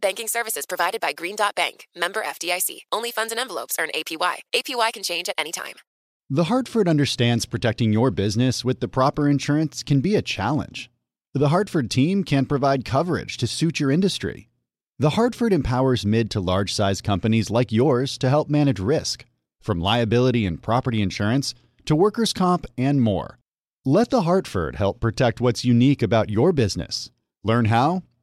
Banking services provided by Green Dot Bank, member FDIC. Only funds and envelopes earn APY. APY can change at any time. The Hartford understands protecting your business with the proper insurance can be a challenge. The Hartford team can provide coverage to suit your industry. The Hartford empowers mid to large size companies like yours to help manage risk, from liability and property insurance to workers' comp and more. Let The Hartford help protect what's unique about your business. Learn how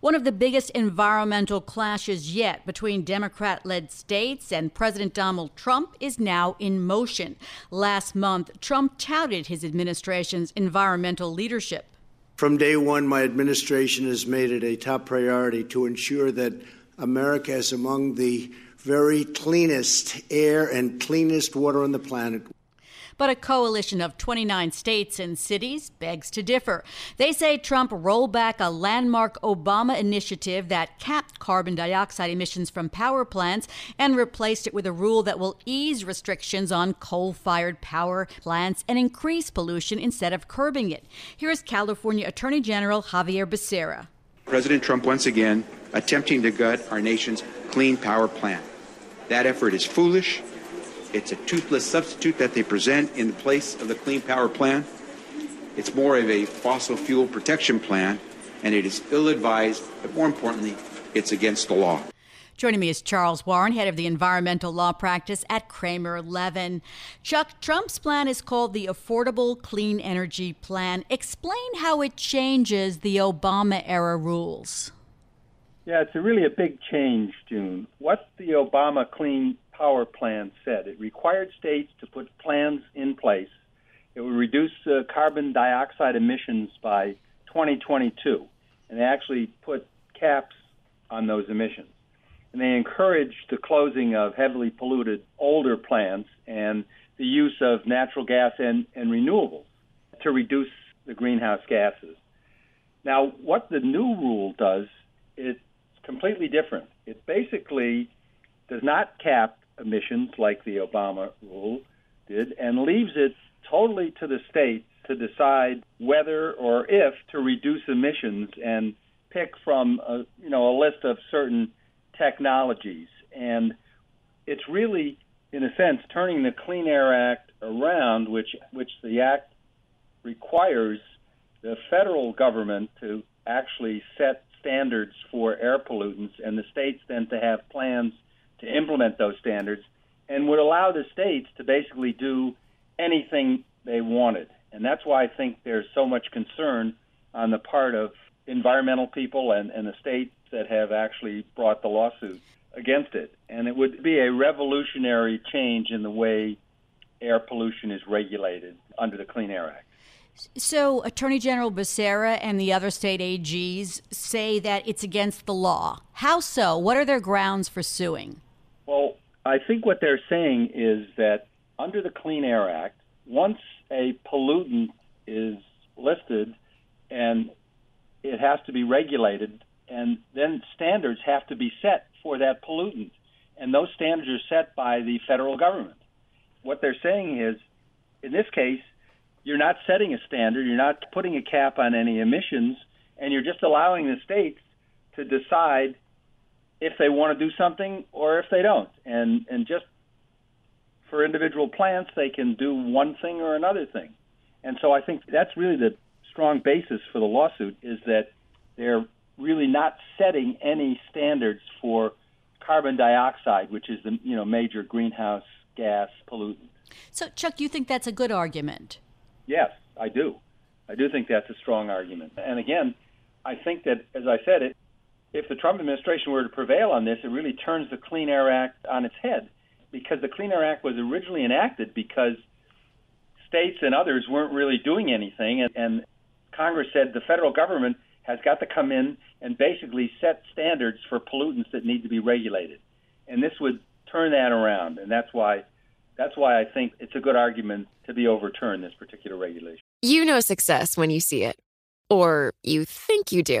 One of the biggest environmental clashes yet between Democrat led states and President Donald Trump is now in motion. Last month, Trump touted his administration's environmental leadership. From day one, my administration has made it a top priority to ensure that America is among the very cleanest air and cleanest water on the planet. But a coalition of 29 states and cities begs to differ. They say Trump rolled back a landmark Obama initiative that capped carbon dioxide emissions from power plants and replaced it with a rule that will ease restrictions on coal fired power plants and increase pollution instead of curbing it. Here is California Attorney General Xavier Becerra. President Trump once again attempting to gut our nation's Clean Power Plan. That effort is foolish it's a toothless substitute that they present in place of the Clean Power Plan. It's more of a fossil fuel protection plan, and it is ill advised, but more importantly, it's against the law. Joining me is Charles Warren, head of the environmental law practice at Kramer Levin. Chuck, Trump's plan is called the Affordable Clean Energy Plan. Explain how it changes the Obama era rules. Yeah, it's a really a big change, June. What the Obama Clean Power Plan said. It required states to put plans in place. It would reduce uh, carbon dioxide emissions by 2022, and they actually put caps on those emissions. And they encouraged the closing of heavily polluted older plants and the use of natural gas and, and renewables to reduce the greenhouse gases. Now, what the new rule does, is completely different. It basically does not cap emissions like the Obama rule did and leaves it totally to the states to decide whether or if to reduce emissions and pick from a, you know a list of certain technologies. And it's really in a sense turning the Clean Air Act around which which the act requires the federal government to actually set standards for air pollutants and the states then to have plans to implement those standards and would allow the states to basically do anything they wanted. And that's why I think there's so much concern on the part of environmental people and, and the states that have actually brought the lawsuit against it. And it would be a revolutionary change in the way air pollution is regulated under the Clean Air Act. So, Attorney General Becerra and the other state AGs say that it's against the law. How so? What are their grounds for suing? I think what they're saying is that under the Clean Air Act, once a pollutant is listed and it has to be regulated, and then standards have to be set for that pollutant. And those standards are set by the federal government. What they're saying is, in this case, you're not setting a standard, you're not putting a cap on any emissions, and you're just allowing the states to decide if they want to do something or if they don't. And and just for individual plants, they can do one thing or another thing. And so I think that's really the strong basis for the lawsuit is that they're really not setting any standards for carbon dioxide, which is the you know major greenhouse gas pollutant. So, Chuck, you think that's a good argument? Yes, I do. I do think that's a strong argument. And again, I think that, as I said, it, if the Trump administration were to prevail on this, it really turns the Clean Air Act on its head because the Clean Air Act was originally enacted because states and others weren't really doing anything, and, and Congress said the federal government has got to come in and basically set standards for pollutants that need to be regulated, and this would turn that around, and that's why that's why I think it's a good argument to be overturned this particular regulation. You know success when you see it, or you think you do.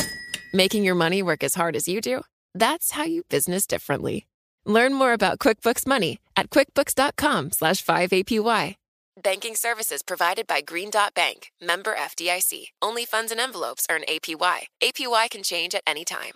Making your money work as hard as you do? That's how you business differently. Learn more about QuickBooks Money at quickbooks.com slash 5APY. Banking services provided by Green Dot Bank, member FDIC. Only funds and envelopes earn APY. APY can change at any time.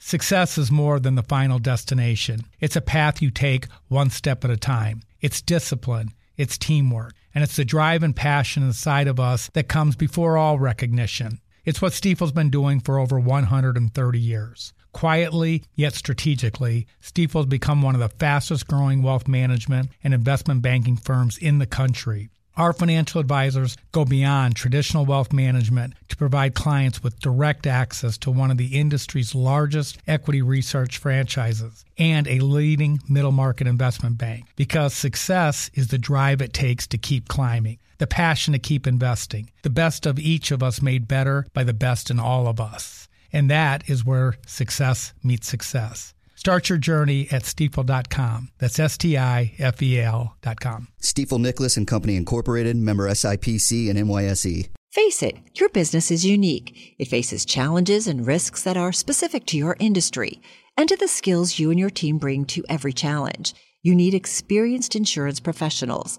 Success is more than the final destination. It's a path you take one step at a time. It's discipline, it's teamwork, and it's the drive and passion inside of us that comes before all recognition. It's what Stifel's been doing for over 130 years. Quietly, yet strategically, Stifel has become one of the fastest growing wealth management and investment banking firms in the country. Our financial advisors go beyond traditional wealth management to provide clients with direct access to one of the industry's largest equity research franchises and a leading middle market investment bank because success is the drive it takes to keep climbing, the passion to keep investing, the best of each of us made better by the best in all of us. And that is where success meets success. Start your journey at stifel.com. That's S T I F E L.com. Stifel Nicolaus and Company Incorporated, member SIPC and NYSE. Face it, your business is unique. It faces challenges and risks that are specific to your industry and to the skills you and your team bring to every challenge. You need experienced insurance professionals.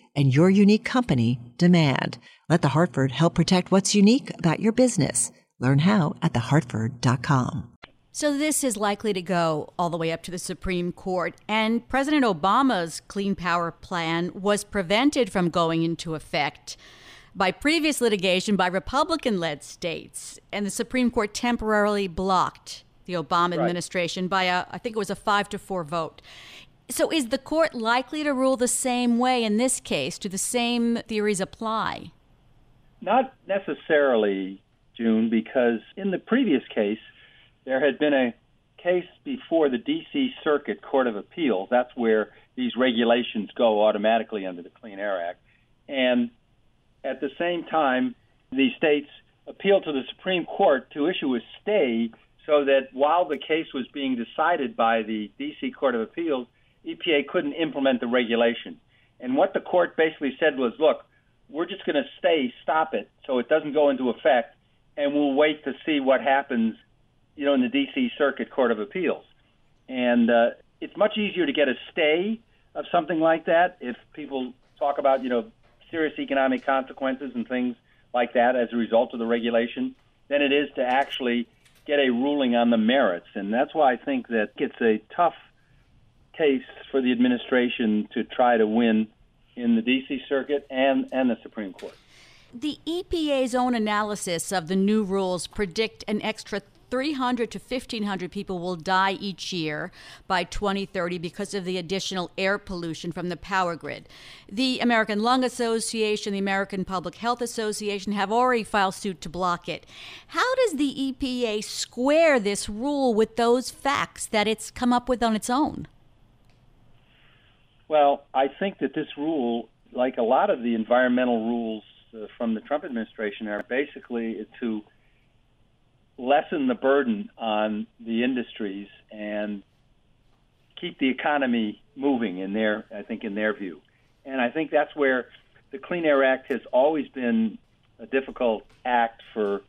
and your unique company demand. Let the Hartford help protect what's unique about your business. Learn how at thehartford.com. So, this is likely to go all the way up to the Supreme Court. And President Obama's Clean Power Plan was prevented from going into effect by previous litigation by Republican led states. And the Supreme Court temporarily blocked the Obama right. administration by a, I think it was a five to four vote. So, is the court likely to rule the same way in this case? Do the same theories apply? Not necessarily, June, because in the previous case, there had been a case before the D.C. Circuit Court of Appeals. That's where these regulations go automatically under the Clean Air Act. And at the same time, the states appealed to the Supreme Court to issue a stay so that while the case was being decided by the D.C. Court of Appeals, EPA couldn't implement the regulation. And what the court basically said was, look, we're just going to stay, stop it, so it doesn't go into effect, and we'll wait to see what happens, you know, in the D.C. Circuit Court of Appeals. And uh, it's much easier to get a stay of something like that if people talk about, you know, serious economic consequences and things like that as a result of the regulation than it is to actually get a ruling on the merits. And that's why I think that it's a tough case for the administration to try to win in the D.C. Circuit and, and the Supreme Court. The EPA's own analysis of the new rules predict an extra 300 to 1,500 people will die each year by 2030 because of the additional air pollution from the power grid. The American Lung Association, the American Public Health Association have already filed suit to block it. How does the EPA square this rule with those facts that it's come up with on its own? Well, I think that this rule, like a lot of the environmental rules uh, from the Trump administration, are basically to lessen the burden on the industries and keep the economy moving in their I think in their view. And I think that's where the Clean Air Act has always been a difficult act for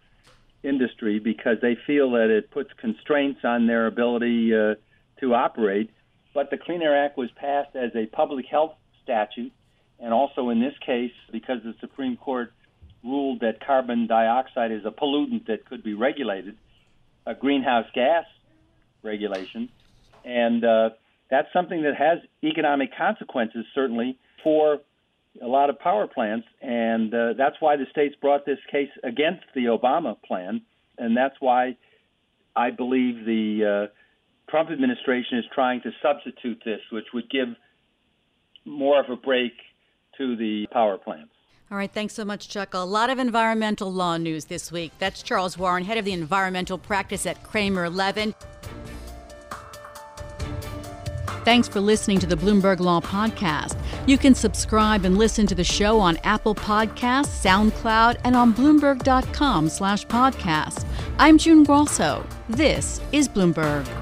industry because they feel that it puts constraints on their ability uh, to operate. But the Clean Air Act was passed as a public health statute, and also in this case, because the Supreme Court ruled that carbon dioxide is a pollutant that could be regulated, a greenhouse gas regulation, and uh, that's something that has economic consequences certainly for a lot of power plants, and uh, that's why the states brought this case against the Obama plan, and that's why I believe the uh, Trump administration is trying to substitute this, which would give more of a break to the power plants. All right, thanks so much, Chuck. A lot of environmental law news this week. That's Charles Warren, head of the environmental practice at Kramer Levin. Thanks for listening to the Bloomberg Law Podcast. You can subscribe and listen to the show on Apple Podcasts, SoundCloud, and on Bloomberg.com slash podcast. I'm June Grosso. This is Bloomberg.